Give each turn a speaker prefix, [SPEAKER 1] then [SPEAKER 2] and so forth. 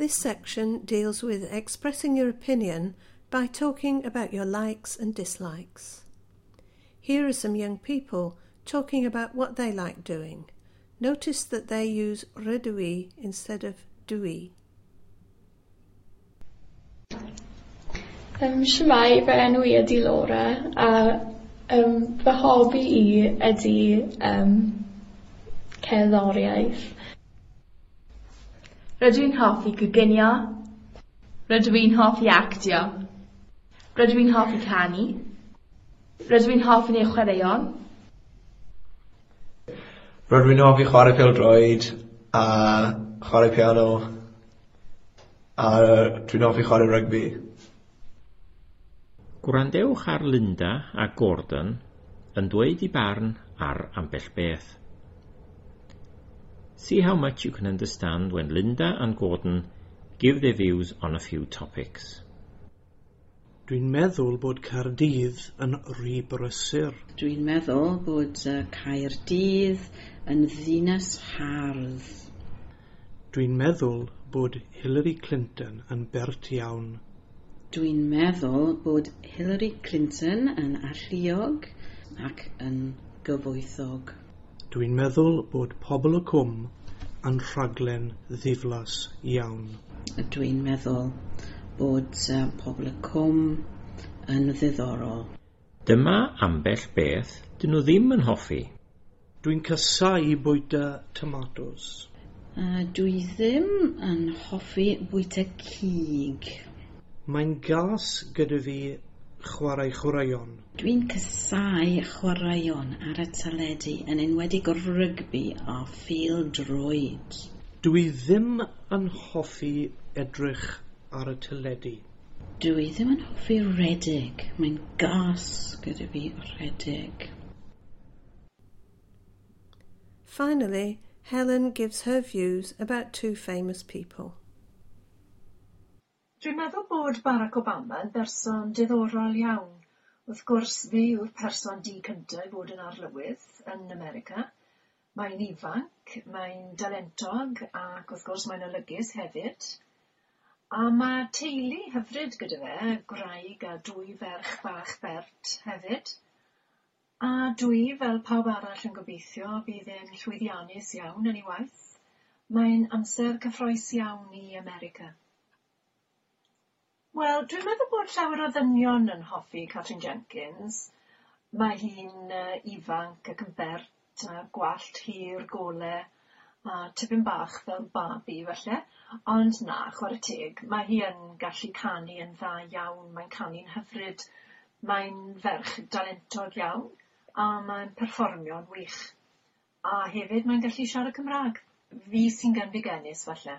[SPEAKER 1] This section deals with expressing your opinion by talking about your likes and dislikes. Here are some young people talking about what they like doing. Notice that they use rydw instead of dwi.
[SPEAKER 2] Um, Shmai, fy i Laura, a um, fy hobi i um, cerddoriaeth.
[SPEAKER 3] Rydw i'n hoffi gyginio. Rydw i'n hoffi actio. Rydw i'n hoffi canu. Rydw i'n hoffi neu chwaraeon.
[SPEAKER 4] Rydw i'n hoffi chwarae pêl-droed a chwarae piano a dwi'n hoffi chwarae rygbi.
[SPEAKER 5] Gwrandewch ar Linda a Gordon yn dweud i barn ar ambell beth. See how much you can understand when Linda and Gordon give their views on a few topics.
[SPEAKER 6] Dwi'n meddwl bod Cardydd yn rhy brysur.
[SPEAKER 7] Dwi'n meddwl bod uh, Caerdydd yn ddinas hardd.
[SPEAKER 6] Dwi'n meddwl bod Hillary Clinton yn bert iawn.
[SPEAKER 7] Dwi'n meddwl bod Hillary Clinton yn alluog ac yn gyfoethog.
[SPEAKER 6] Dwi'n meddwl bod pobl y cwm yn rhaglen ddiflas iawn.
[SPEAKER 7] Dwi'n meddwl bod uh, pobl y cwm yn ddiddorol.
[SPEAKER 5] Dyma ambell beth dyn nhw ddim yn hoffi.
[SPEAKER 6] Dwi'n casau bwyta tomatos.
[SPEAKER 7] Uh, dwi ddim yn hoffi bwyta cig.
[SPEAKER 6] Mae'n gas gyda fi chwarae chwaraeon?
[SPEAKER 7] Dwi'n casau chwaraeon ar y teledu yn enwedig o'r rygbi a ffil droed.
[SPEAKER 6] Dwi ddim yn hoffi edrych ar y teledu.
[SPEAKER 7] Dwi ddim yn hoffi redig. Mae'n gas gyda fi redig.
[SPEAKER 1] Finally, Helen gives her views about two famous people.
[SPEAKER 8] Dwi'n meddwl bod Barack Obama yn berson diddorol iawn. Wrth gwrs, fe yw'r person di cyntaf i fod yn arlywydd yn America. Mae'n ifanc, mae'n dalentog, ac wrth gwrs mae'n olygus hefyd. A mae teulu hyfryd gyda fe, gwraig a dwy ferch bach bert hefyd. A dwi, fel pawb arall yn gobeithio, bydd e'n llwyddiannus iawn yn ei waith. Mae'n amser cyffroes iawn i America. Wel dwi'n meddwl bod llawer o ddynion yn hoffi Catherine Jenkins. Mae hi'n uh, ifanc ac yn bert uh, gwallt hir gole a tipyn bach fel babi falle ond na chware teg mae hi yn gallu canu yn dda iawn mae'n canu'n hyfryd mae'n ferch dalentog iawn a mae'n perfformio'n wych a hefyd mae'n gallu siarad Cymraeg. fi sy'n genfigenus falle.